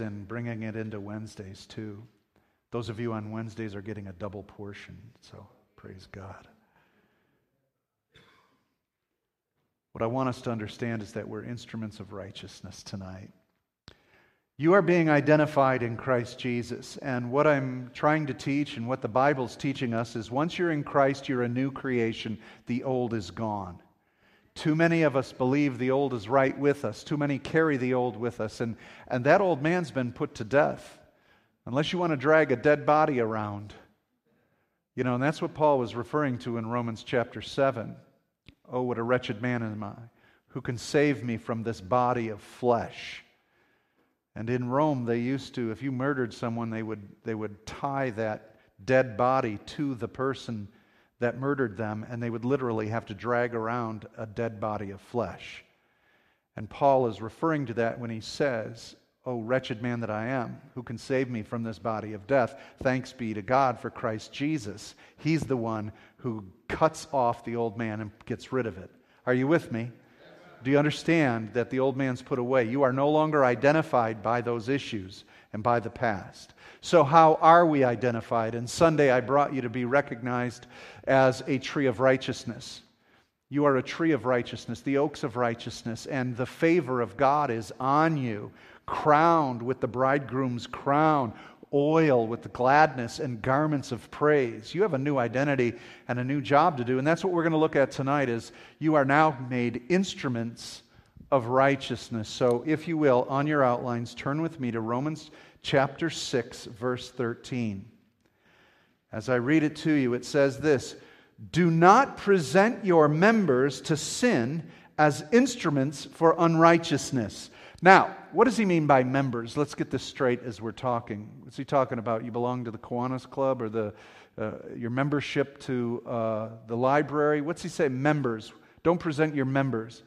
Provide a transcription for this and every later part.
and bringing it into Wednesdays too. Those of you on Wednesdays are getting a double portion, so praise God. What I want us to understand is that we're instruments of righteousness tonight. You are being identified in Christ Jesus. And what I'm trying to teach and what the Bible's teaching us is once you're in Christ, you're a new creation. The old is gone. Too many of us believe the old is right with us. Too many carry the old with us. And, and that old man's been put to death. Unless you want to drag a dead body around. You know, and that's what Paul was referring to in Romans chapter 7. Oh, what a wretched man am I, who can save me from this body of flesh. And in Rome, they used to, if you murdered someone, they would, they would tie that dead body to the person that murdered them, and they would literally have to drag around a dead body of flesh. And Paul is referring to that when he says, O wretched man that I am, who can save me from this body of death? Thanks be to God for Christ Jesus. He's the one who cuts off the old man and gets rid of it. Are you with me? Do you understand that the old man's put away? You are no longer identified by those issues and by the past. So, how are we identified? And Sunday, I brought you to be recognized as a tree of righteousness. You are a tree of righteousness, the oaks of righteousness, and the favor of God is on you, crowned with the bridegroom's crown, oil with gladness and garments of praise. You have a new identity and a new job to do. And that's what we're going to look at tonight is you are now made instruments of righteousness. So if you will, on your outlines, turn with me to Romans chapter 6 verse 13. As I read it to you, it says this, "Do not present your members to sin as instruments for unrighteousness." Now, what does he mean by members? Let's get this straight as we're talking. What's he talking about? You belong to the Kiwanis Club or the, uh, your membership to uh, the library? What's he say? Members. Don't present your members.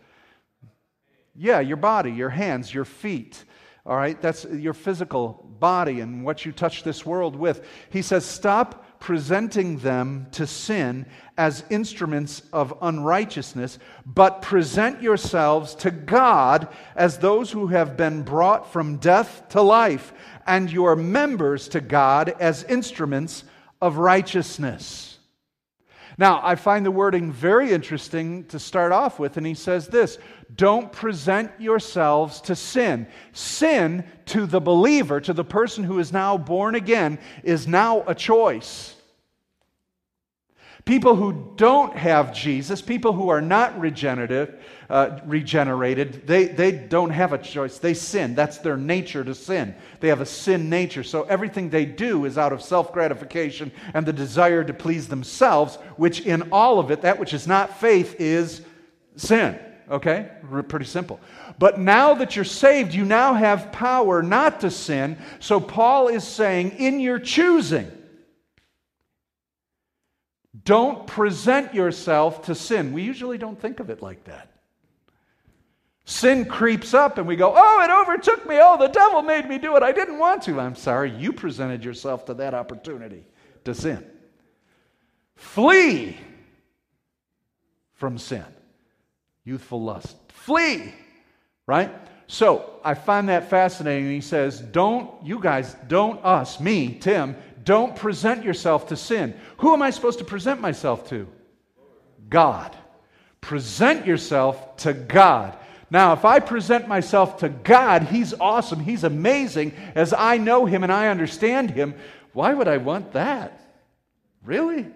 Yeah, your body, your hands, your feet. All right, that's your physical body and what you touch this world with. He says, stop presenting them to sin as instruments of unrighteousness, but present yourselves to God as those who have been brought from death to life, and your members to God as instruments of righteousness. Now, I find the wording very interesting to start off with, and he says this Don't present yourselves to sin. Sin to the believer, to the person who is now born again, is now a choice. People who don't have Jesus, people who are not regenerative, uh, regenerated, they, they don't have a choice. They sin. That's their nature to sin. They have a sin nature. So everything they do is out of self gratification and the desire to please themselves, which in all of it, that which is not faith is sin. Okay? Pretty simple. But now that you're saved, you now have power not to sin. So Paul is saying, in your choosing, don't present yourself to sin. We usually don't think of it like that. Sin creeps up and we go, Oh, it overtook me. Oh, the devil made me do it. I didn't want to. I'm sorry. You presented yourself to that opportunity to sin. Flee from sin. Youthful lust. Flee. Right? So I find that fascinating. He says, Don't, you guys, don't us, me, Tim, don't present yourself to sin. Who am I supposed to present myself to? God. Present yourself to God. Now, if I present myself to God, He's awesome, He's amazing, as I know Him and I understand Him. Why would I want that? Really?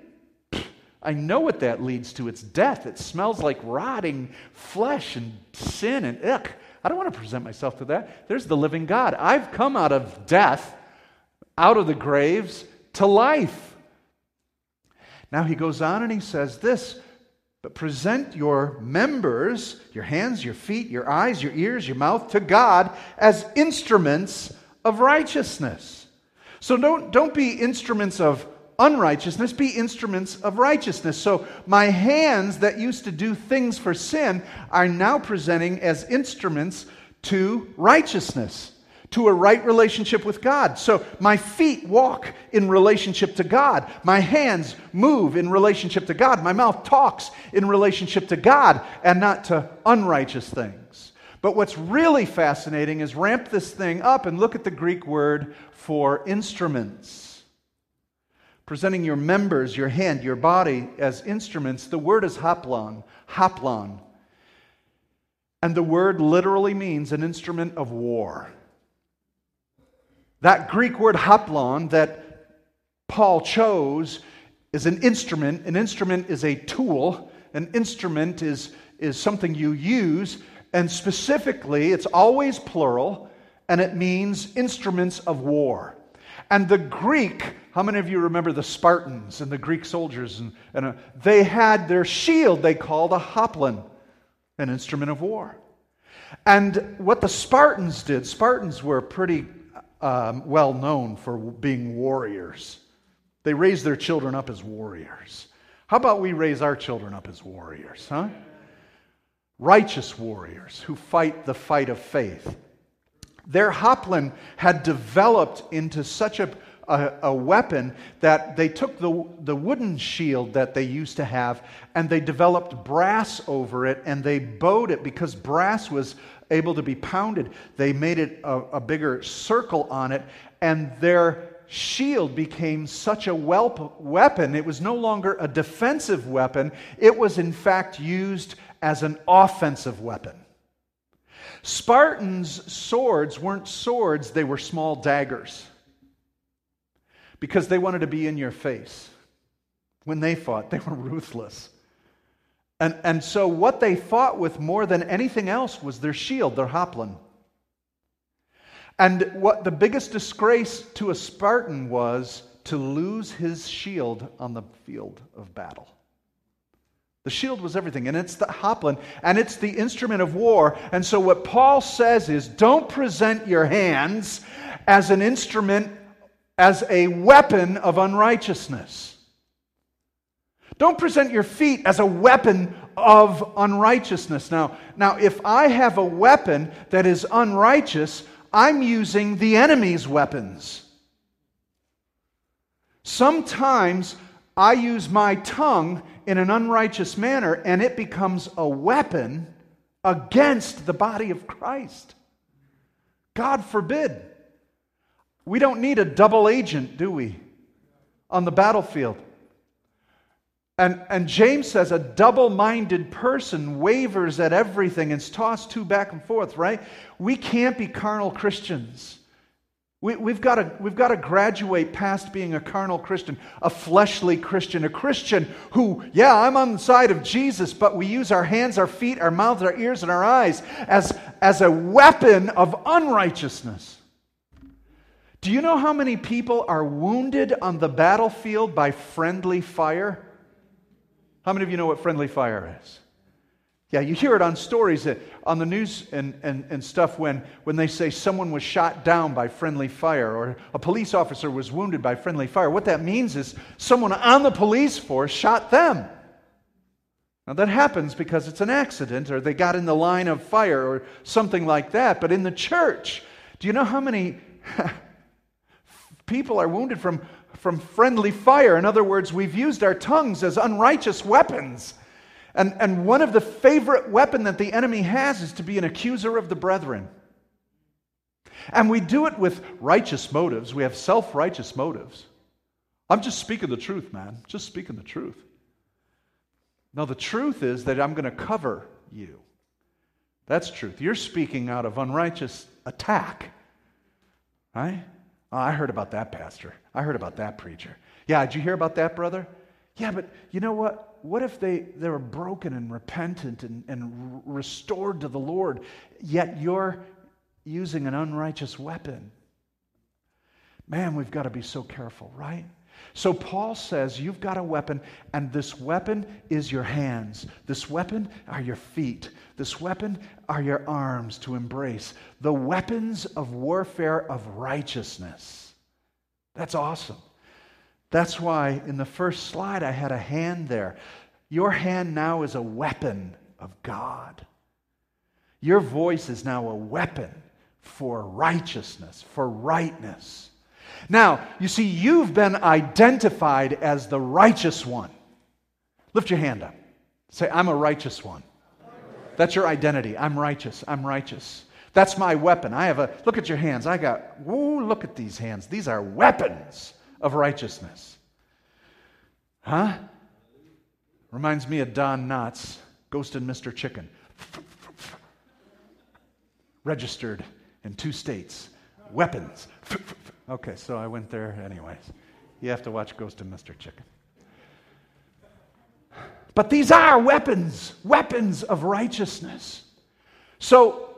I know what that leads to. It's death. It smells like rotting flesh and sin and ick. I don't want to present myself to that. There's the living God. I've come out of death out of the graves to life. Now he goes on and he says this but present your members, your hands, your feet, your eyes, your ears, your mouth to God as instruments of righteousness. So don't, don't be instruments of unrighteousness, be instruments of righteousness. So my hands that used to do things for sin are now presenting as instruments to righteousness to a right relationship with God. So my feet walk in relationship to God. My hands move in relationship to God. My mouth talks in relationship to God and not to unrighteous things. But what's really fascinating is ramp this thing up and look at the Greek word for instruments. Presenting your members, your hand, your body as instruments, the word is hoplon, hoplon. And the word literally means an instrument of war. That Greek word hoplon that Paul chose is an instrument. An instrument is a tool. An instrument is, is something you use and specifically, it's always plural, and it means instruments of war. And the Greek, how many of you remember the Spartans and the Greek soldiers? And, and uh, they had their shield they called a hoplon, an instrument of war. And what the Spartans did, Spartans were pretty um, well known for being warriors. They raise their children up as warriors. How about we raise our children up as warriors, huh? righteous warriors who fight the fight of faith. Their hoplon had developed into such a, a, a, weapon that they took the, the wooden shield that they used to have and they developed brass over it and they bowed it because brass was able to be pounded. They made it a, a bigger circle on it and their shield became such a weapon. It was no longer a defensive weapon, it was in fact used as an offensive weapon. Spartans' swords weren't swords, they were small daggers because they wanted to be in your face. When they fought, they were ruthless. And, and so, what they fought with more than anything else was their shield, their hoplon. And what the biggest disgrace to a Spartan was to lose his shield on the field of battle. The shield was everything, and it's the hoplon, and it's the instrument of war. And so, what Paul says is don't present your hands as an instrument, as a weapon of unrighteousness. Don't present your feet as a weapon of unrighteousness. Now, now, if I have a weapon that is unrighteous, I'm using the enemy's weapons. Sometimes I use my tongue in an unrighteous manner and it becomes a weapon against the body of Christ. God forbid. We don't need a double agent, do we, on the battlefield? And, and James says a double minded person wavers at everything and is tossed to back and forth, right? We can't be carnal Christians. We, have got to, we've got to graduate past being a carnal Christian, a fleshly Christian, a Christian who, yeah, I'm on the side of Jesus, but we use our hands, our feet, our mouths, our ears, and our eyes as, as a weapon of unrighteousness. Do you know how many people are wounded on the battlefield by friendly fire? How many of you know what friendly fire is? Yeah, you hear it on stories that, on the news and, and, and stuff when, when they say someone was shot down by friendly fire or a police officer was wounded by friendly fire. What that means is someone on the police force shot them. Now, that happens because it's an accident or they got in the line of fire or something like that. But in the church, do you know how many people are wounded from, from friendly fire? In other words, we've used our tongues as unrighteous weapons and, and one of the favorite weapon that the enemy has is to be an accuser of the brethren. And we do it with righteous motives. We have self righteous motives. I'm just speaking the truth, man. Just speaking the truth. No, the truth is that I'm going to cover you. That's truth. You're speaking out of unrighteous attack. Right? Oh, I heard about that pastor. I heard about that preacher. Yeah, did you hear about that brother? Yeah, but you know what? what if they, they were broken and repentant and, and restored to the Lord, yet you're using an unrighteous weapon? Man, we've got to be so careful, right? So Paul says you've got a weapon, and this weapon is your hands. This weapon are your feet. This weapon are your arms to embrace. The weapons of warfare of righteousness. That's awesome. That's why in the first slide I had a hand there. Your hand now is a weapon of God. Your voice is now a weapon for righteousness, for rightness. Now, you see, you've been identified as the righteous one. Lift your hand up. Say, I'm a righteous one. That's your identity. I'm righteous. I'm righteous. That's my weapon. I have a, look at your hands. I got, whoa, look at these hands. These are weapons of righteousness. Huh? Reminds me of Don Knotts, Ghost and Mr. Chicken. Registered in two states. Weapons. Okay, so I went there anyways. You have to watch Ghost and Mr. Chicken. But these are weapons, weapons of righteousness. So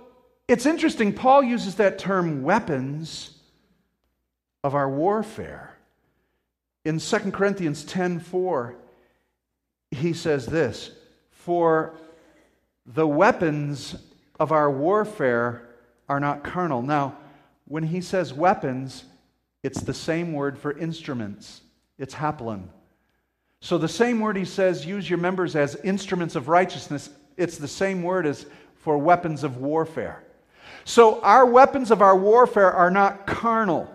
it's interesting, Paul uses that term weapons of our warfare. In 2 Corinthians 10 4, he says this For the weapons of our warfare are not carnal. Now, when he says weapons, it's the same word for instruments, it's hoplon. So the same word he says, use your members as instruments of righteousness, it's the same word as for weapons of warfare. So our weapons of our warfare are not carnal.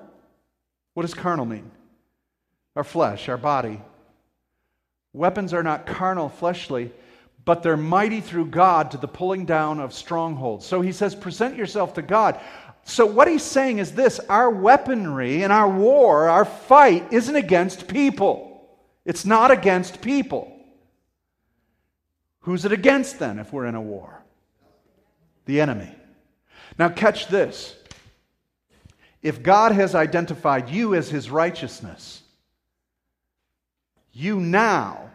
What does carnal mean? Our flesh, our body. Weapons are not carnal, fleshly, but they're mighty through God to the pulling down of strongholds. So he says, present yourself to God. So what he's saying is this our weaponry and our war, our fight, isn't against people. It's not against people. Who's it against then if we're in a war? The enemy. Now, catch this. If God has identified you as his righteousness, you now,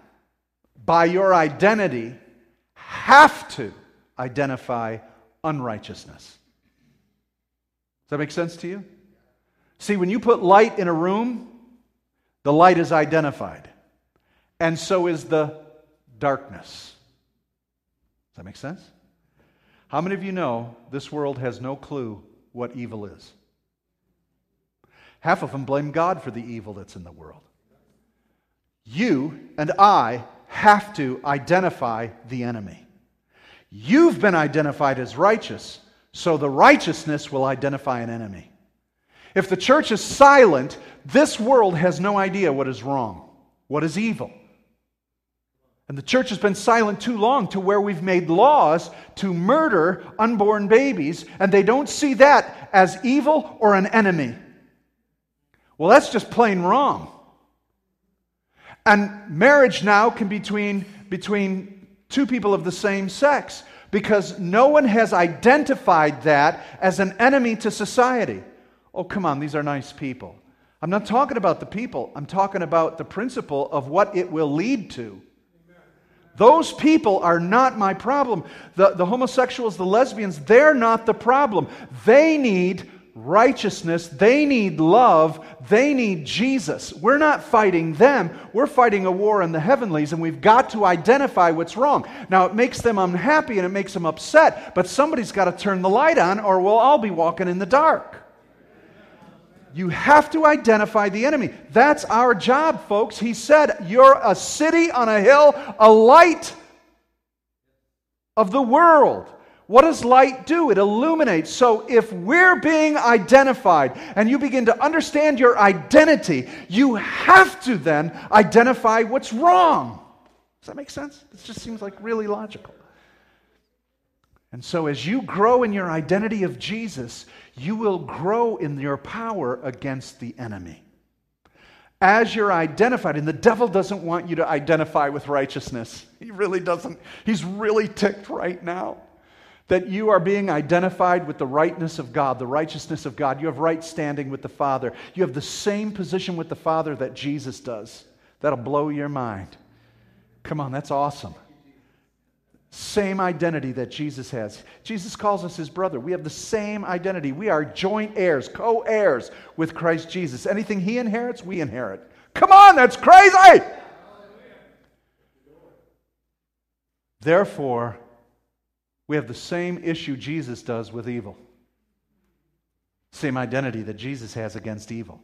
by your identity, have to identify unrighteousness. Does that make sense to you? See, when you put light in a room, the light is identified and so is the darkness. Does that make sense? How many of you know this world has no clue what evil is? Half of them blame God for the evil that's in the world. You and I have to identify the enemy. You've been identified as righteous, so the righteousness will identify an enemy. If the church is silent, this world has no idea what is wrong, what is evil. And the church has been silent too long to where we've made laws to murder unborn babies, and they don't see that as evil or an enemy. Well, that's just plain wrong. And marriage now can be between, between two people of the same sex because no one has identified that as an enemy to society. Oh, come on, these are nice people. I'm not talking about the people, I'm talking about the principle of what it will lead to. Those people are not my problem. The, the homosexuals, the lesbians, they're not the problem. They need righteousness. They need love. They need Jesus. We're not fighting them. We're fighting a war in the heavenlies, and we've got to identify what's wrong. Now, it makes them unhappy and it makes them upset, but somebody's got to turn the light on, or we'll all be walking in the dark. You have to identify the enemy. That's our job, folks. He said, You're a city on a hill, a light of the world. What does light do? It illuminates. So if we're being identified and you begin to understand your identity, you have to then identify what's wrong. Does that make sense? This just seems like really logical. And so, as you grow in your identity of Jesus, you will grow in your power against the enemy. As you're identified, and the devil doesn't want you to identify with righteousness. He really doesn't. He's really ticked right now that you are being identified with the rightness of God, the righteousness of God. You have right standing with the Father. You have the same position with the Father that Jesus does. That'll blow your mind. Come on, that's awesome. Same identity that Jesus has. Jesus calls us his brother. We have the same identity. We are joint heirs, co heirs with Christ Jesus. Anything he inherits, we inherit. Come on, that's crazy! Therefore, we have the same issue Jesus does with evil. Same identity that Jesus has against evil.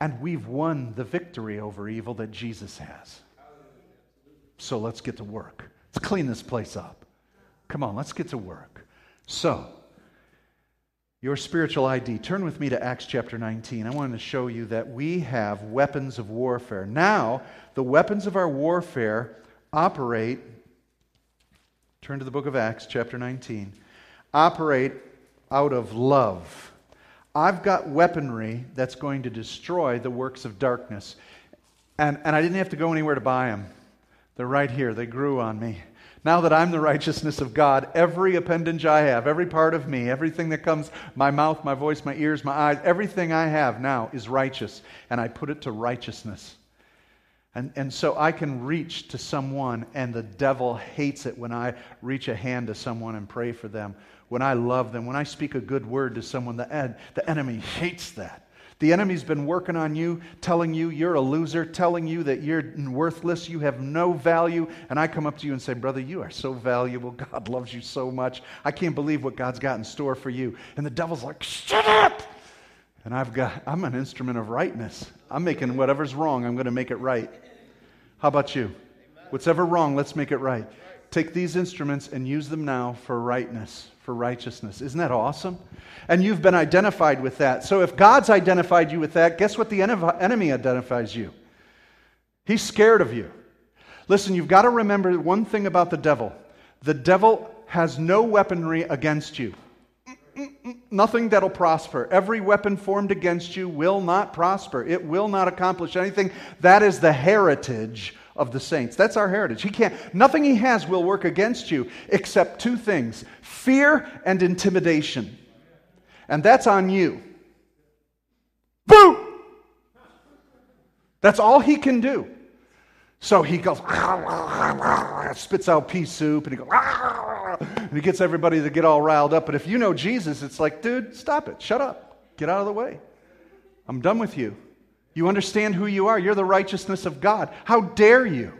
And we've won the victory over evil that Jesus has. So let's get to work. Let's clean this place up. Come on, let's get to work. So, your spiritual ID. Turn with me to Acts chapter 19. I wanted to show you that we have weapons of warfare. Now, the weapons of our warfare operate Turn to the book of Acts, chapter 19. Operate out of love. I've got weaponry that's going to destroy the works of darkness. And, and I didn't have to go anywhere to buy them. They're right here. They grew on me. Now that I'm the righteousness of God, every appendage I have, every part of me, everything that comes, my mouth, my voice, my ears, my eyes, everything I have now is righteous. And I put it to righteousness. And, and so I can reach to someone, and the devil hates it when I reach a hand to someone and pray for them, when I love them, when I speak a good word to someone. The, the enemy hates that. The enemy's been working on you, telling you you're a loser, telling you that you're worthless, you have no value. And I come up to you and say, Brother, you are so valuable. God loves you so much. I can't believe what God's got in store for you. And the devil's like, Shut up! And I've got, I'm an instrument of rightness. I'm making whatever's wrong, I'm going to make it right. How about you? What's ever wrong, let's make it right. Take these instruments and use them now for rightness, for righteousness. Isn't that awesome? And you've been identified with that. So if God's identified you with that, guess what the enemy identifies you? He's scared of you. Listen, you've got to remember one thing about the devil the devil has no weaponry against you. Nothing that'll prosper. Every weapon formed against you will not prosper. It will not accomplish anything. That is the heritage of the saints. That's our heritage. He can't, nothing he has will work against you except two things fear and intimidation. And that's on you. Boo! That's all he can do. So he goes, spits out pea soup, and he goes, and he gets everybody to get all riled up. But if you know Jesus, it's like, dude, stop it. Shut up. Get out of the way. I'm done with you. You understand who you are. You're the righteousness of God. How dare you?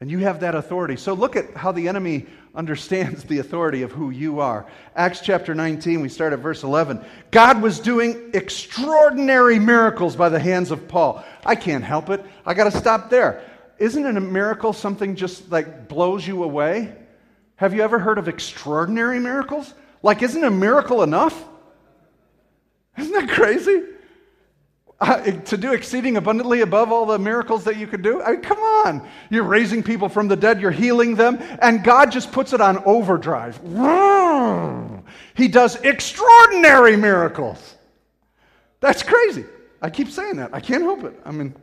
And you have that authority. So look at how the enemy understands the authority of who you are. Acts chapter 19, we start at verse 11. God was doing extraordinary miracles by the hands of Paul. I can't help it. I got to stop there. Isn't a miracle something just like blows you away? Have you ever heard of extraordinary miracles? Like, isn't a miracle enough? Isn't that crazy? Uh, to do exceeding abundantly above all the miracles that you could do? I mean, come on. You're raising people from the dead, you're healing them, and God just puts it on overdrive. He does extraordinary miracles. That's crazy. I keep saying that. I can't help it. I mean,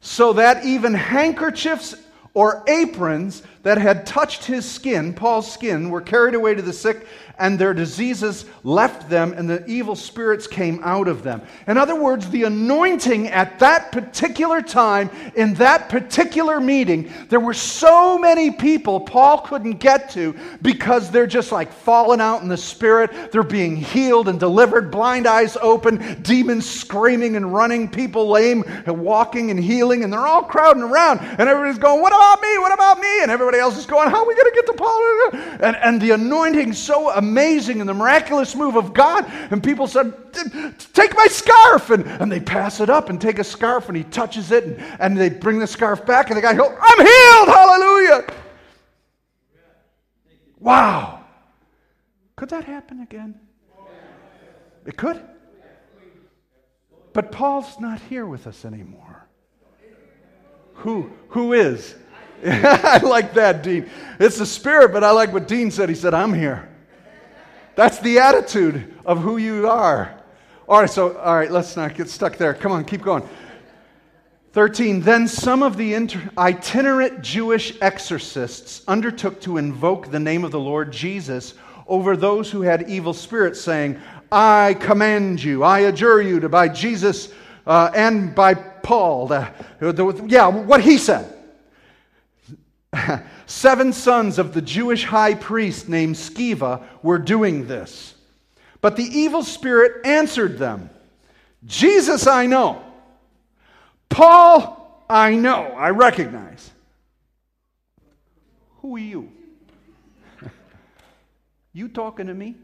so that even handkerchiefs or aprons that had touched his skin, Paul's skin, were carried away to the sick, and their diseases left them, and the evil spirits came out of them. In other words, the anointing at that particular time, in that particular meeting, there were so many people Paul couldn't get to because they're just like falling out in the spirit. They're being healed and delivered, blind eyes open, demons screaming and running, people lame and walking and healing, and they're all crowding around, and everybody's going, What about me? What about me? And everybody else is going, How are we going to get to Paul? And, and the anointing so amazing and the miraculous move of God. And people said, Take my scarf. And, and they pass it up and take a scarf, and he touches it, and, and they bring the scarf back, and the guy goes, I'm healed. Hallelujah. Wow. Could that happen again? It could. But Paul's not here with us anymore. Who, who is? I like that, Dean. It's the spirit, but I like what Dean said. He said, I'm here. That's the attitude of who you are. All right, so, all right, let's not get stuck there. Come on, keep going. 13. Then some of the inter- itinerant Jewish exorcists undertook to invoke the name of the Lord Jesus over those who had evil spirits, saying, I command you, I adjure you to by Jesus uh, and by Paul. Yeah, what he said. Seven sons of the Jewish high priest named Sceva were doing this. But the evil spirit answered them Jesus, I know. Paul, I know. I recognize. Who are you? you talking to me?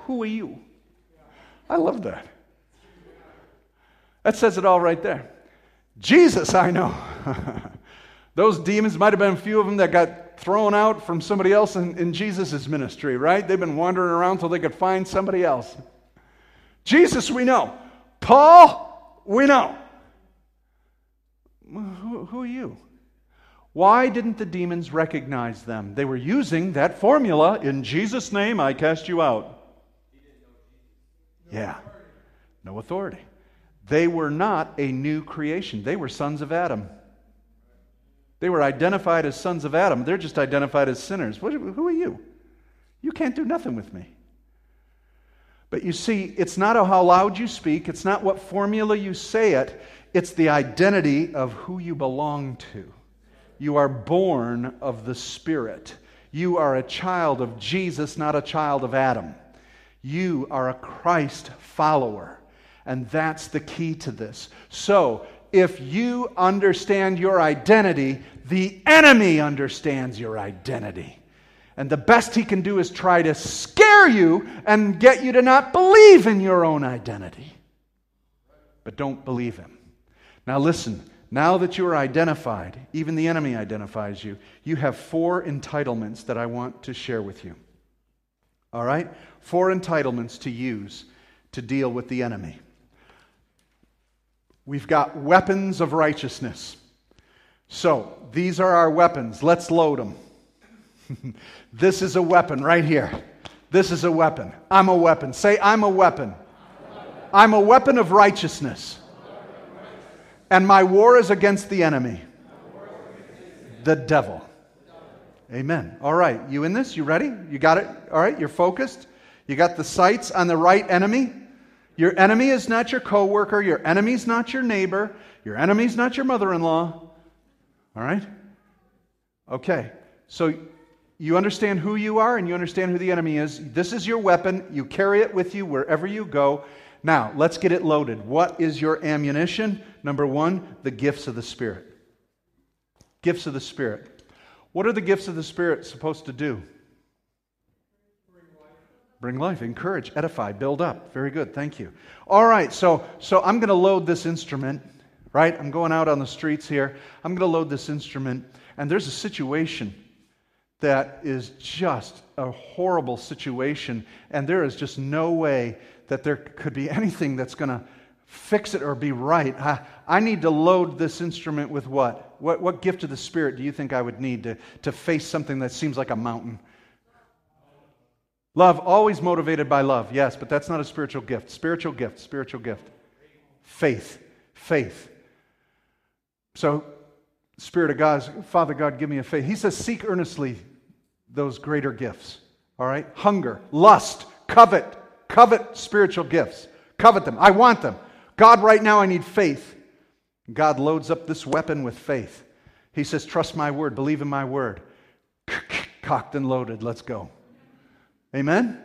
Who are you? I love that. That says it all right there. Jesus, I know. Those demons might have been a few of them that got thrown out from somebody else in, in Jesus' ministry, right? They've been wandering around till they could find somebody else. Jesus, we know. Paul, we know. Who, who are you? Why didn't the demons recognize them? They were using that formula in Jesus' name, I cast you out. Yeah, no authority. They were not a new creation, they were sons of Adam. They were identified as sons of Adam. They're just identified as sinners. Who are you? You can't do nothing with me. But you see, it's not how loud you speak, it's not what formula you say it, it's the identity of who you belong to. You are born of the Spirit. You are a child of Jesus, not a child of Adam. You are a Christ follower. And that's the key to this. So, if you understand your identity, the enemy understands your identity. And the best he can do is try to scare you and get you to not believe in your own identity. But don't believe him. Now, listen, now that you are identified, even the enemy identifies you, you have four entitlements that I want to share with you. All right? Four entitlements to use to deal with the enemy. We've got weapons of righteousness. So, these are our weapons. Let's load them. this is a weapon right here. This is a weapon. I'm a weapon. Say, I'm a weapon. I'm a weapon of righteousness. And my war is against the enemy, the devil. Amen. All right. You in this? You ready? You got it? All right. You're focused? You got the sights on the right enemy? Your enemy is not your coworker. Your enemy's not your neighbor. Your enemy's not your mother in law. All right? Okay. So you understand who you are and you understand who the enemy is. This is your weapon. You carry it with you wherever you go. Now, let's get it loaded. What is your ammunition? Number one, the gifts of the Spirit. Gifts of the Spirit. What are the gifts of the Spirit supposed to do? Bring life, encourage, edify, build up. Very good. Thank you. All right, so so I'm going to load this instrument, right? I'm going out on the streets here. I'm going to load this instrument and there's a situation that is just a horrible situation and there is just no way that there could be anything that's going to fix it or be right. I, I, need to load this instrument with what? what? What gift of the Spirit do you think I would need to, to face something that seems like a mountain? Love, always motivated by love, yes, but that's not a spiritual gift. Spiritual gift, spiritual gift. Faith, faith. So, Spirit of God, Father God, give me a faith. He says, seek earnestly those greater gifts. All right? Hunger, lust, covet, covet spiritual gifts. Covet them. I want them. God, right now, I need faith. God loads up this weapon with faith. He says, Trust my word, believe in my word. Cocked and loaded, let's go. Amen?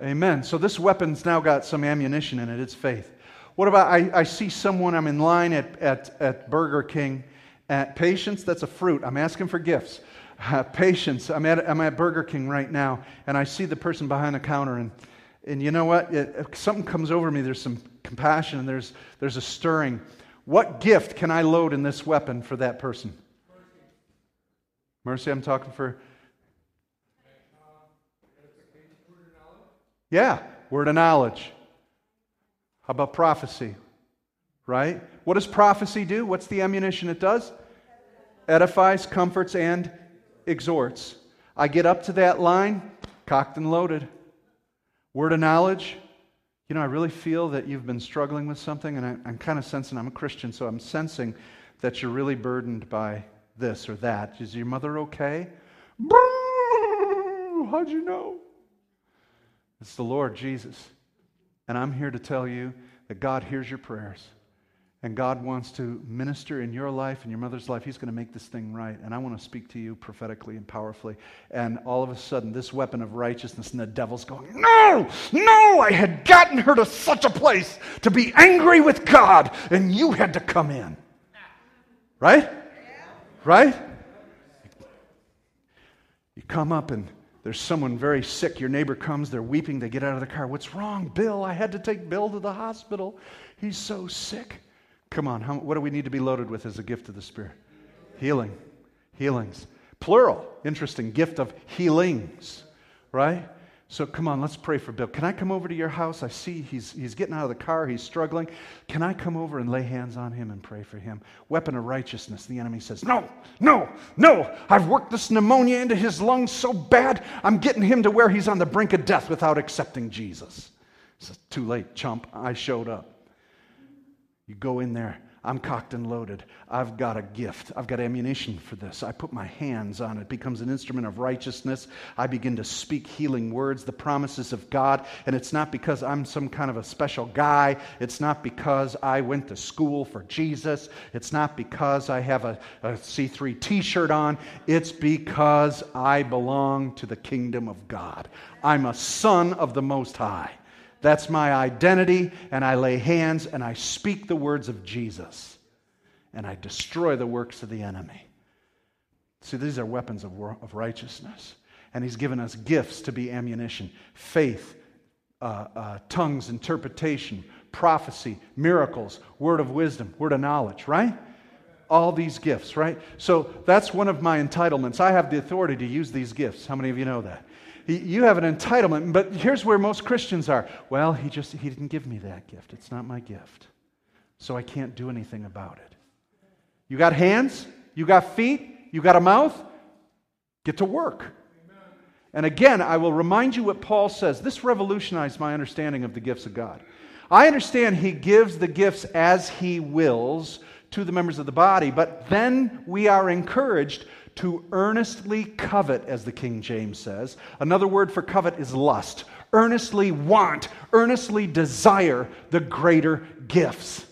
Amen? Amen. So this weapon's now got some ammunition in it. It's faith. What about I, I see someone, I'm in line at, at, at Burger King. At patience, that's a fruit. I'm asking for gifts. Uh, patience. I'm at, I'm at Burger King right now, and I see the person behind the counter, and, and you know what? It, something comes over me. There's some compassion, and there's, there's a stirring. What gift can I load in this weapon for that person? Mercy, I'm talking for Yeah, word of knowledge. How about prophecy? Right? What does prophecy do? What's the ammunition it does? Edifies, comforts, and exhorts. I get up to that line, cocked and loaded. Word of knowledge. You know, I really feel that you've been struggling with something, and I, am kind of sensing, I'm a Christian, so I'm sensing that you're really burdened by this or that. Is your mother okay? How'd you know? It's the Lord Jesus. And I'm here to tell you that God hears your prayers. And God wants to minister in your life and your mother's life. He's going to make this thing right. And I want to speak to you prophetically and powerfully. And all of a sudden, this weapon of righteousness, and the devil's going, No, no, I had gotten her to such a place to be angry with God, and you had to come in. Right? Right? You come up and there's someone very sick. Your neighbor comes, they're weeping, they get out of the car. What's wrong, Bill? I had to take Bill to the hospital. He's so sick. Come on, how, what do we need to be loaded with as a gift of the Spirit? Healing. Healings. Plural. Interesting. Gift of healings. Right? So come on, let's pray for Bill. Can I come over to your house? I see he's, he's getting out of the car, he's struggling. Can I come over and lay hands on him and pray for him? Weapon of righteousness. The enemy says, No, no, no. I've worked this pneumonia into his lungs so bad, I'm getting him to where he's on the brink of death without accepting Jesus. He says, Too late, chump. I showed up. You go in there I'm cocked and loaded. I've got a gift. I've got ammunition for this. I put my hands on it. it. becomes an instrument of righteousness. I begin to speak healing words, the promises of God. And it's not because I'm some kind of a special guy. It's not because I went to school for Jesus. It's not because I have a a C3 t shirt on. It's because I belong to the kingdom of God. I'm a son of the Most High. That's my identity, and I lay hands and I speak the words of Jesus, and I destroy the works of the enemy. See, these are weapons of, of righteousness. And He's given us gifts to be ammunition faith, uh, uh, tongues, interpretation, prophecy, miracles, word of wisdom, word of knowledge, right? All these gifts, right? So that's one of my entitlements. I have the authority to use these gifts. How many of you know that? You have an entitlement, but here's where most Christians are. Well, he just he didn't give me that gift. It's not my gift. So I can't do anything about it. You got hands, you got feet, you got a mouth, get to work. And again, I will remind you what Paul says. This revolutionized my understanding of the gifts of God. I understand he gives the gifts as he wills to the members of the body, but then we are encouraged to earnestly covet, as the King James says. Another word for covet is lust. Earnestly want, earnestly desire the greater gifts.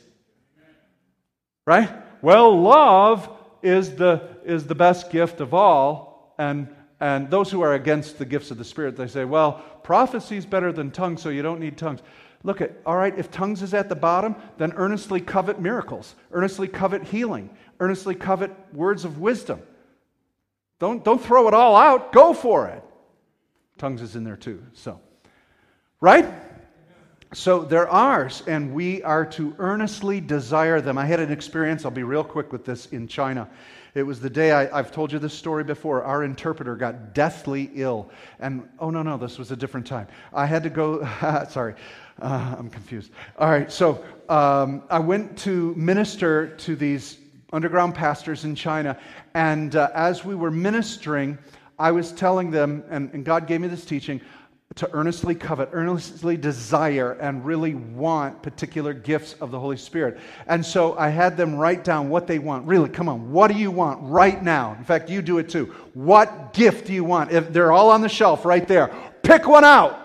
Right? Well, love is the, is the best gift of all. And, and those who are against the gifts of the Spirit, they say, well, prophecy is better than tongues, so you don't need tongues. Look at, all right, if tongues is at the bottom, then earnestly covet miracles, earnestly covet healing, earnestly covet words of wisdom. Don't, don't throw it all out, go for it. Tongues is in there too. So, right? So they're ours, and we are to earnestly desire them. I had an experience, I'll be real quick with this, in China. It was the day I, have told you this story before. Our interpreter got deathly ill. And oh, no, no, this was a different time. I had to go, sorry, uh, I'm confused. All right, so um, I went to minister to these underground pastors in China. And uh, as we were ministering, I was telling them, and, and God gave me this teaching, to earnestly covet, earnestly desire, and really want particular gifts of the Holy Spirit. And so I had them write down what they want. Really, come on, what do you want right now? In fact, you do it too. What gift do you want? If they're all on the shelf right there, pick one out.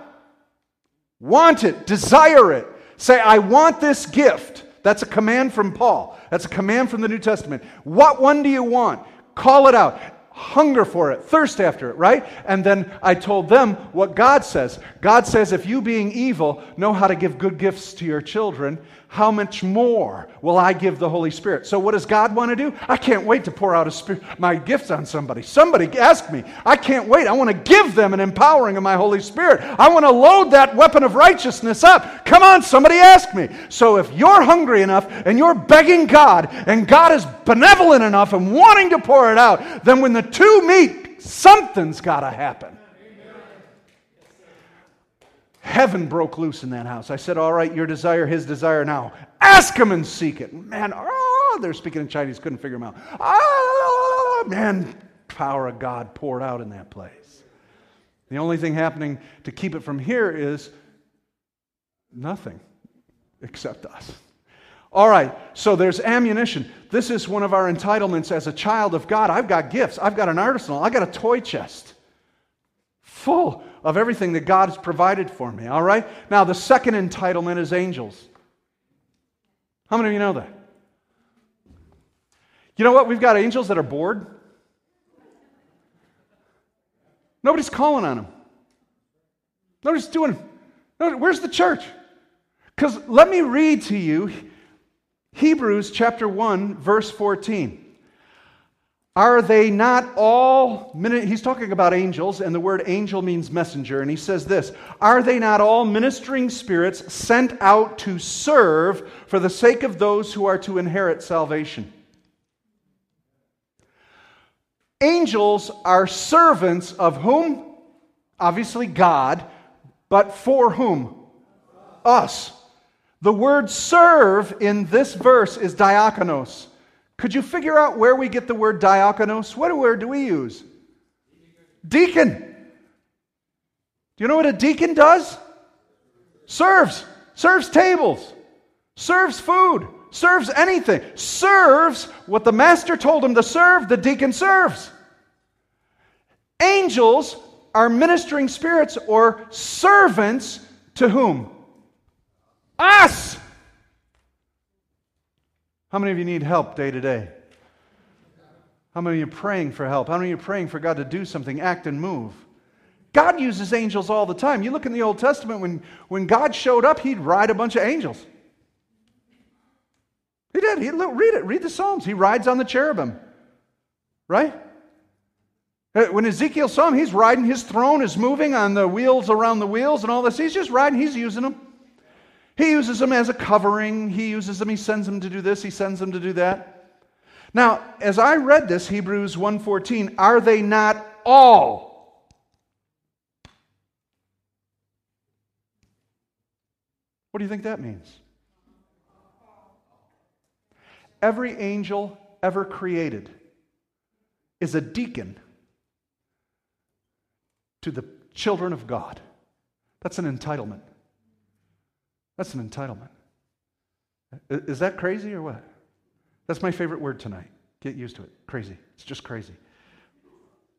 Want it, desire it. Say, I want this gift. That's a command from Paul. That's a command from the New Testament. What one do you want? Call it out. Hunger for it, thirst after it, right? And then I told them what God says. God says, if you being evil know how to give good gifts to your children, how much more will I give the Holy Spirit? So, what does God want to do? I can't wait to pour out spirit, my gifts on somebody. Somebody ask me. I can't wait. I want to give them an empowering of my Holy Spirit. I want to load that weapon of righteousness up. Come on, somebody ask me. So, if you're hungry enough and you're begging God, and God is benevolent enough and wanting to pour it out, then when the two meet, something's got to happen. Heaven broke loose in that house. I said, All right, your desire, his desire now. Ask him and seek it. Man, oh, they're speaking in Chinese, couldn't figure them out. Ah, man, power of God poured out in that place. The only thing happening to keep it from here is nothing except us. All right, so there's ammunition. This is one of our entitlements as a child of God. I've got gifts, I've got an arsenal, I've got a toy chest full of everything that God has provided for me. All right? Now, the second entitlement is angels. How many of you know that? You know what? We've got angels that are bored. Nobody's calling on them. Nobody's doing. Where's the church? Because let me read to you Hebrews chapter 1, verse 14. Are they not all, he's talking about angels, and the word angel means messenger, and he says this Are they not all ministering spirits sent out to serve for the sake of those who are to inherit salvation? Angels are servants of whom? Obviously, God, but for whom? Us. The word serve in this verse is diakonos. Could you figure out where we get the word diakonos? What word do we use? Deacon. Do you know what a deacon does? Serves. Serves tables. Serves food. Serves anything. Serves what the master told him to serve, the deacon serves. Angels are ministering spirits or servants to whom? Us! How many of you need help day to day? How many of you praying for help? How many of you are praying for God to do something, act and move? God uses angels all the time. You look in the Old Testament, when, when God showed up, he'd ride a bunch of angels. He did. He, read it. Read the Psalms. He rides on the cherubim. Right? Uh, when Ezekiel saw him, he's riding, his throne is moving on the wheels around the wheels and all this. He's just riding, he's using them. He uses them as a covering. He uses them, he sends them to do this, he sends them to do that. Now, as I read this, Hebrews 1:14, are they not all? What do you think that means? Every angel ever created is a deacon to the children of God. That's an entitlement. That's an entitlement. Is that crazy or what? That's my favorite word tonight. Get used to it. Crazy. It's just crazy.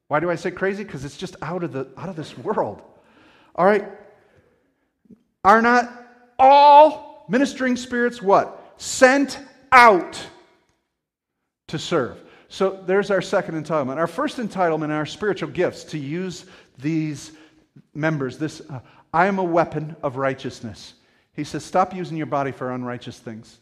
Why do I say crazy? Because it's just out of, the, out of this world. All right. Are not all ministering spirits what? Sent out to serve. So there's our second entitlement. Our first entitlement are spiritual gifts to use these members. This uh, I am a weapon of righteousness. He says, stop using your body for unrighteous things.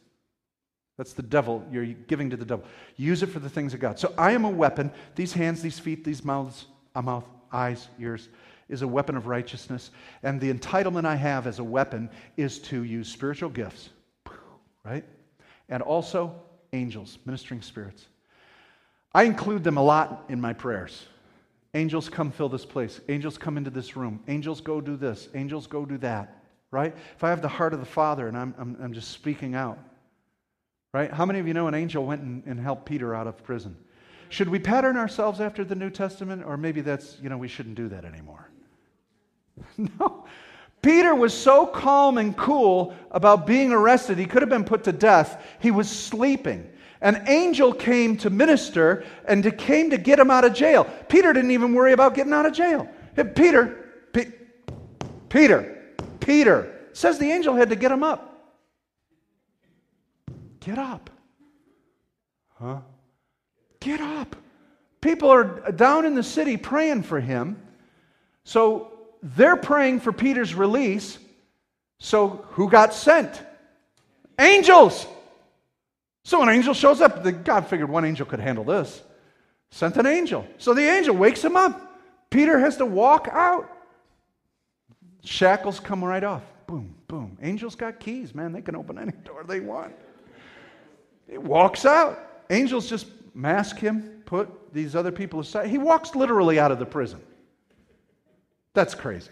That's the devil you're giving to the devil. Use it for the things of God. So I am a weapon. These hands, these feet, these mouths, a mouth, eyes, ears, is a weapon of righteousness. And the entitlement I have as a weapon is to use spiritual gifts, right? And also angels, ministering spirits. I include them a lot in my prayers. Angels come fill this place. Angels come into this room. Angels go do this. Angels go do that. Right? If I have the heart of the Father and I'm, I'm, I'm just speaking out. Right? How many of you know an angel went and, and helped Peter out of prison? Should we pattern ourselves after the New Testament? Or maybe that's, you know, we shouldn't do that anymore. no. Peter was so calm and cool about being arrested, he could have been put to death. He was sleeping. An angel came to minister and to, came to get him out of jail. Peter didn't even worry about getting out of jail. Peter, Peter, Peter. Says the angel had to get him up. Get up. Huh? Get up. People are down in the city praying for him. So they're praying for Peter's release. So who got sent? Angels. So an angel shows up. God figured one angel could handle this. Sent an angel. So the angel wakes him up. Peter has to walk out. Shackles come right off. Boom, boom. Angels got keys, man. They can open any door they want. He walks out. Angels just mask him, put these other people aside. He walks literally out of the prison. That's crazy.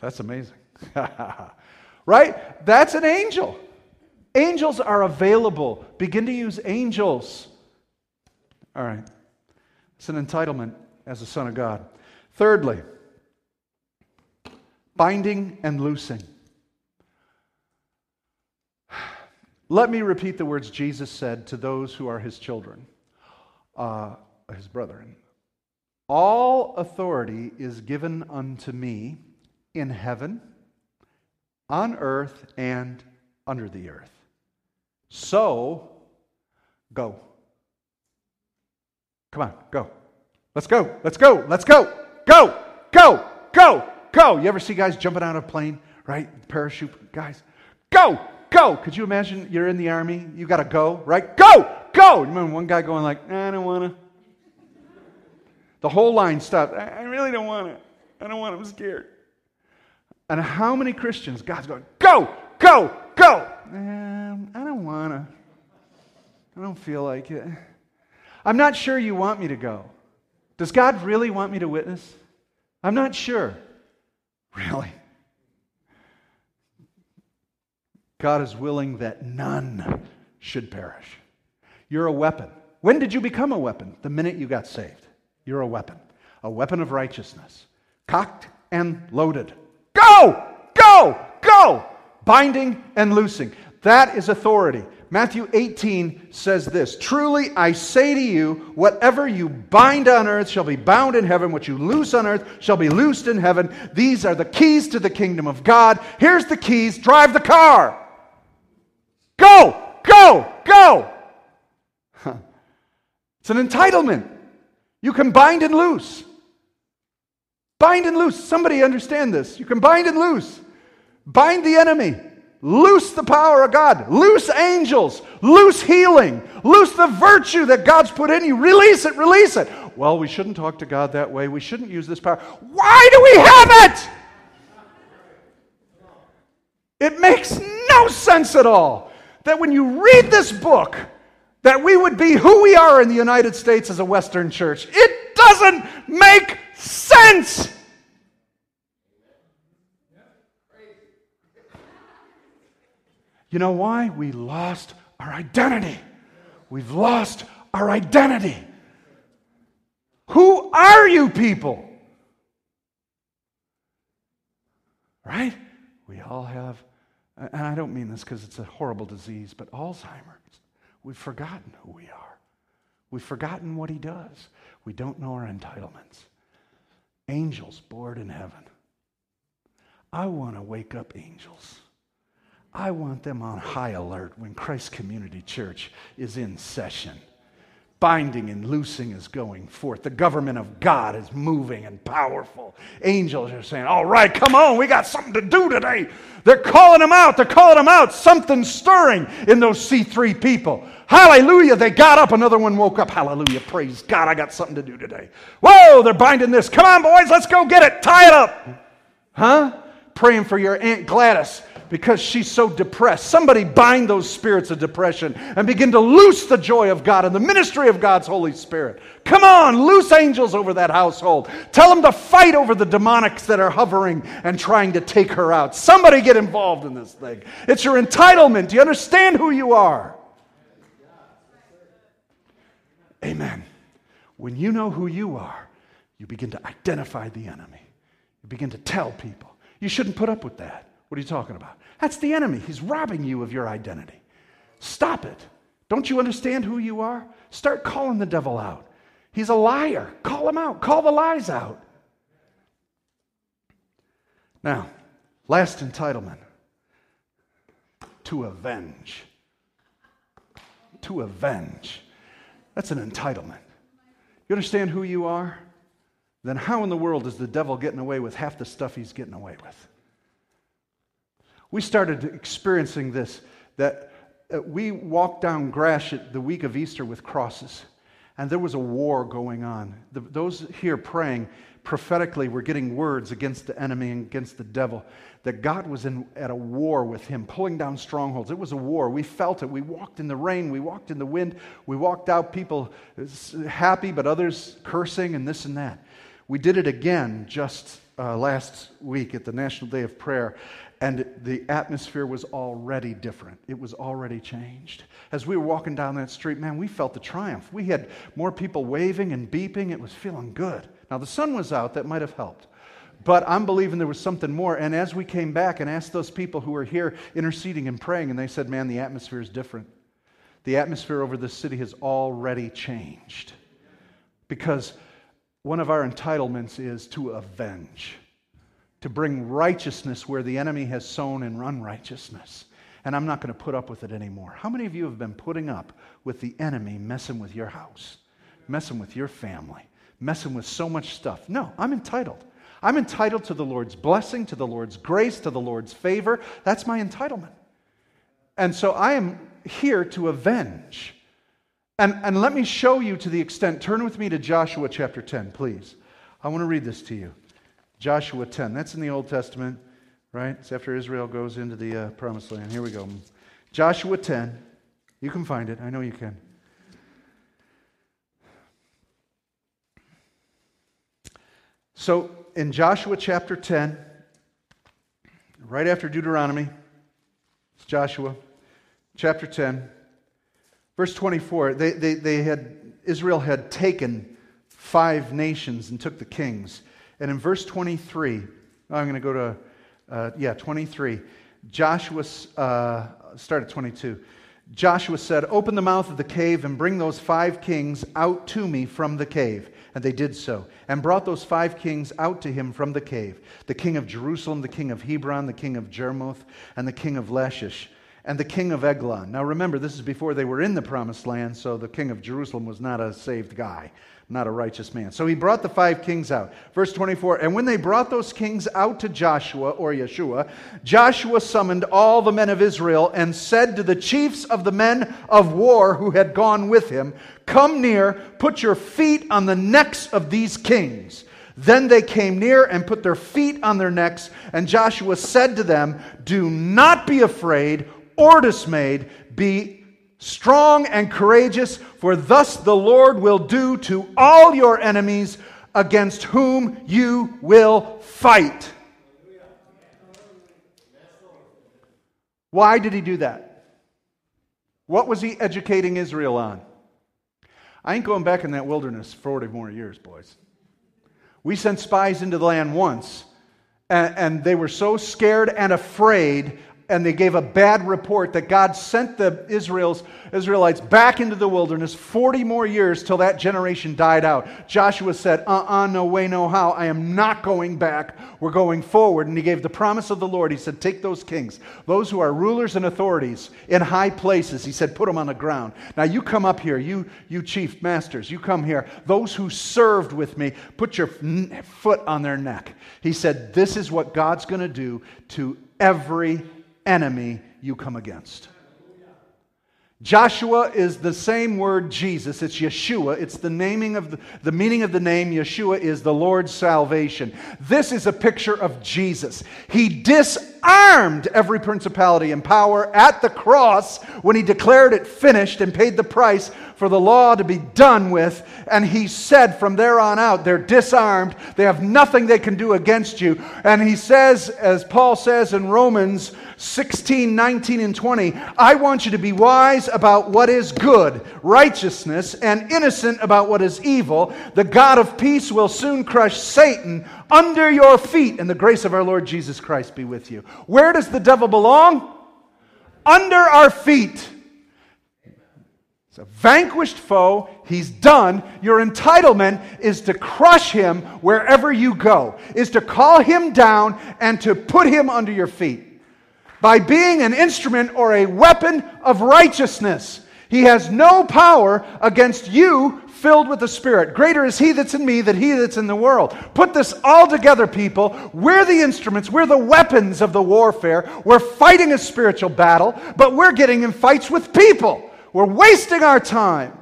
That's amazing. right? That's an angel. Angels are available. Begin to use angels. All right. It's an entitlement as a son of God. Thirdly, binding and loosing. Let me repeat the words Jesus said to those who are his children, uh, his brethren. All authority is given unto me in heaven, on earth, and under the earth. So, go. Come on, go. Let's go. Let's go. Let's go. Go. Go. Go. Go. You ever see guys jumping out of a plane, right? Parachute guys. Go. Go. Could you imagine you're in the army? You got to go, right? Go. Go. Remember one guy going like, I don't want to. The whole line stopped. I really don't want to. I don't want to. I'm scared. And how many Christians, God's going, go, go, go. Um, I don't want to. I don't feel like it. I'm not sure you want me to go. Does God really want me to witness? I'm not sure. Really? God is willing that none should perish. You're a weapon. When did you become a weapon? The minute you got saved. You're a weapon, a weapon of righteousness, cocked and loaded. Go, go, go, binding and loosing. That is authority. Matthew 18 says this Truly I say to you, whatever you bind on earth shall be bound in heaven, what you loose on earth shall be loosed in heaven. These are the keys to the kingdom of God. Here's the keys drive the car. Go, go, go. It's an entitlement. You can bind and loose. Bind and loose. Somebody understand this. You can bind and loose. Bind the enemy. Loose the power of God. Loose angels. Loose healing. Loose the virtue that God's put in you. Release it. Release it. Well, we shouldn't talk to God that way. We shouldn't use this power. Why do we have it? It makes no sense at all that when you read this book, that we would be who we are in the United States as a Western church. It doesn't make sense. You know why? We lost our identity. We've lost our identity. Who are you people? Right? We all have, and I don't mean this because it's a horrible disease, but Alzheimer's. We've forgotten who we are. We've forgotten what He does. We don't know our entitlements. Angels bored in heaven. I want to wake up angels. I want them on high alert when Christ Community Church is in session. Binding and loosing is going forth. The government of God is moving and powerful. Angels are saying, All right, come on, we got something to do today. They're calling them out. They're calling them out. Something's stirring in those C3 people. Hallelujah. They got up. Another one woke up. Hallelujah. Praise God. I got something to do today. Whoa, they're binding this. Come on, boys. Let's go get it. Tie it up. Huh? Praying for your Aunt Gladys because she's so depressed. Somebody bind those spirits of depression and begin to loose the joy of God and the ministry of God's Holy Spirit. Come on, loose angels over that household. Tell them to fight over the demonics that are hovering and trying to take her out. Somebody get involved in this thing. It's your entitlement. Do you understand who you are? Amen. When you know who you are, you begin to identify the enemy. You begin to tell people. You shouldn't put up with that. What are you talking about? That's the enemy. He's robbing you of your identity. Stop it. Don't you understand who you are? Start calling the devil out. He's a liar. Call him out. Call the lies out. Now, last entitlement to avenge. To avenge. That's an entitlement. You understand who you are? Then how in the world is the devil getting away with half the stuff he's getting away with? We started experiencing this that we walked down Gratiot the week of Easter with crosses, and there was a war going on. The, those here praying prophetically were getting words against the enemy and against the devil that God was in, at a war with him, pulling down strongholds. It was a war. We felt it. We walked in the rain. We walked in the wind. We walked out, people happy, but others cursing and this and that. We did it again just uh, last week at the National Day of Prayer, and the atmosphere was already different. It was already changed. As we were walking down that street, man, we felt the triumph. We had more people waving and beeping. It was feeling good. Now, the sun was out, that might have helped. But I'm believing there was something more. And as we came back and asked those people who were here interceding and praying, and they said, Man, the atmosphere is different. The atmosphere over this city has already changed. Because one of our entitlements is to avenge, to bring righteousness where the enemy has sown in unrighteousness. And I'm not going to put up with it anymore. How many of you have been putting up with the enemy messing with your house, messing with your family, messing with so much stuff? No, I'm entitled. I'm entitled to the Lord's blessing, to the Lord's grace, to the Lord's favor. That's my entitlement. And so I am here to avenge. And, and let me show you to the extent. Turn with me to Joshua chapter 10, please. I want to read this to you. Joshua 10. That's in the Old Testament, right? It's after Israel goes into the uh, promised land. Here we go. Joshua 10. You can find it. I know you can. So in Joshua chapter 10, right after Deuteronomy. It's Joshua, chapter 10, verse 24. They, they, they had, Israel had taken five nations and took the kings. And in verse 23, I'm going to go to, uh, yeah, 23. Joshua, uh, start at 22. Joshua said, Open the mouth of the cave and bring those five kings out to me from the cave. And they did so, and brought those five kings out to him from the cave the king of Jerusalem, the king of Hebron, the king of Jarmuth, and the king of Lachish, and the king of Eglon. Now remember, this is before they were in the promised land, so the king of Jerusalem was not a saved guy not a righteous man. So he brought the five kings out. Verse 24 And when they brought those kings out to Joshua or Yeshua, Joshua summoned all the men of Israel and said to the chiefs of the men of war who had gone with him, Come near, put your feet on the necks of these kings. Then they came near and put their feet on their necks, and Joshua said to them, Do not be afraid or dismayed, be strong and courageous, for thus the Lord will do to all your enemies against whom you will fight. Why did he do that? What was he educating Israel on? I ain't going back in that wilderness 40 more years, boys. We sent spies into the land once, and, and they were so scared and afraid and they gave a bad report that God sent the Israel's, Israelites back into the wilderness 40 more years till that generation died out. Joshua said, Uh uh no way, no how. I am not going back. We're going forward. And he gave the promise of the Lord. He said, Take those kings, those who are rulers and authorities in high places. He said, Put them on the ground. Now you come up here, you, you chief masters, you come here. Those who served with me, put your foot on their neck. He said, This is what God's going to do to every enemy you come against. Joshua is the same word Jesus. It's Yeshua. It's the naming of the, the meaning of the name Yeshua is the Lord's salvation. This is a picture of Jesus. He disarmed every principality and power at the cross when he declared it finished and paid the price for the law to be done with. And he said from there on out, they're disarmed. They have nothing they can do against you. And he says, as Paul says in Romans 16, 19, and 20, I want you to be wise about what is good, righteousness, and innocent about what is evil. The God of peace will soon crush Satan under your feet, and the grace of our Lord Jesus Christ be with you. Where does the devil belong? Under our feet. It's a vanquished foe. He's done. Your entitlement is to crush him wherever you go, is to call him down and to put him under your feet. By being an instrument or a weapon of righteousness, he has no power against you filled with the Spirit. Greater is he that's in me than he that's in the world. Put this all together, people. We're the instruments, we're the weapons of the warfare. We're fighting a spiritual battle, but we're getting in fights with people. We're wasting our time.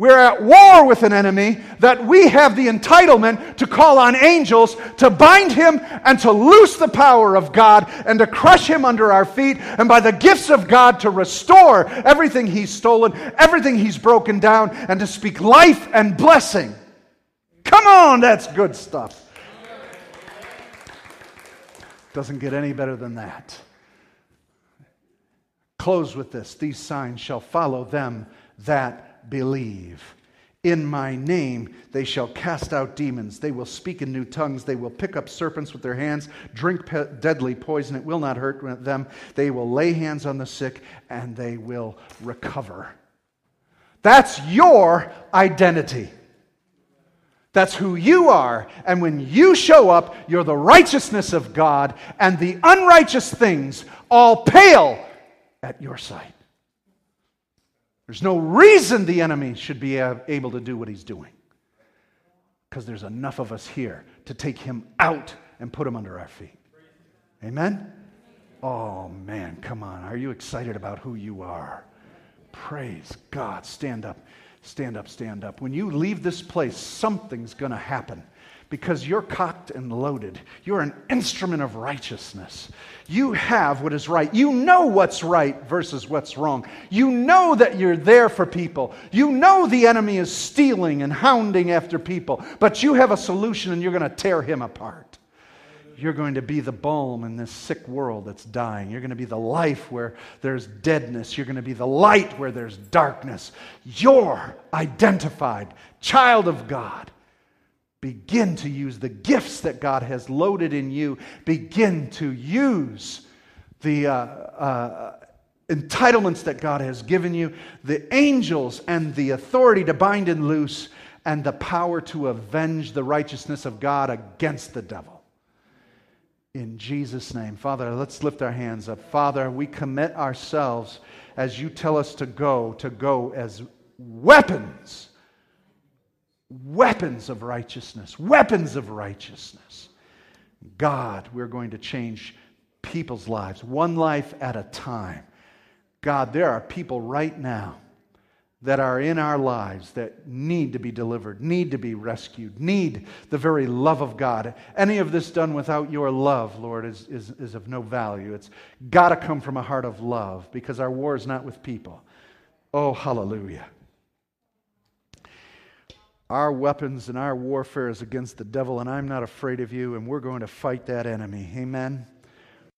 We're at war with an enemy that we have the entitlement to call on angels to bind him and to loose the power of God and to crush him under our feet, and by the gifts of God to restore everything he's stolen, everything he's broken down, and to speak life and blessing. Come on, that's good stuff. Doesn't get any better than that. Close with this These signs shall follow them that believe. In my name they shall cast out demons. They will speak in new tongues. They will pick up serpents with their hands, drink pe- deadly poison. It will not hurt them. They will lay hands on the sick and they will recover. That's your identity. That's who you are. And when you show up, you're the righteousness of God, and the unrighteous things all pale at your sight. There's no reason the enemy should be able to do what he's doing because there's enough of us here to take him out and put him under our feet. Amen? Oh, man, come on. Are you excited about who you are? Praise God. Stand up, stand up, stand up. When you leave this place, something's going to happen because you're cocked and loaded. You're an instrument of righteousness. You have what is right. You know what's right versus what's wrong. You know that you're there for people. You know the enemy is stealing and hounding after people, but you have a solution and you're going to tear him apart. you're going to be the balm in this sick world that's dying. You're going to be the life where there's deadness. You're going to be the light where there's darkness. You're identified, child of God. Begin to use the gifts that God has loaded in you. Begin to use the uh, uh, entitlements that God has given you, the angels and the authority to bind and loose, and the power to avenge the righteousness of God against the devil. In Jesus' name. Father, let's lift our hands up. Father, we commit ourselves as you tell us to go, to go as weapons weapons of righteousness, weapons of righteousness. God, we're going to change people's lives, one life at a time. God, there are people right now that are in our lives that need to be delivered, need to be rescued, need the very love of God. Any of this done without your love, Lord, is, is, is of no value. It's got to come from a heart of love because our war is not with people. Oh, hallelujah. Our weapons and our warfare is against the devil, and I'm not afraid of you, and we're going to fight that enemy. Amen.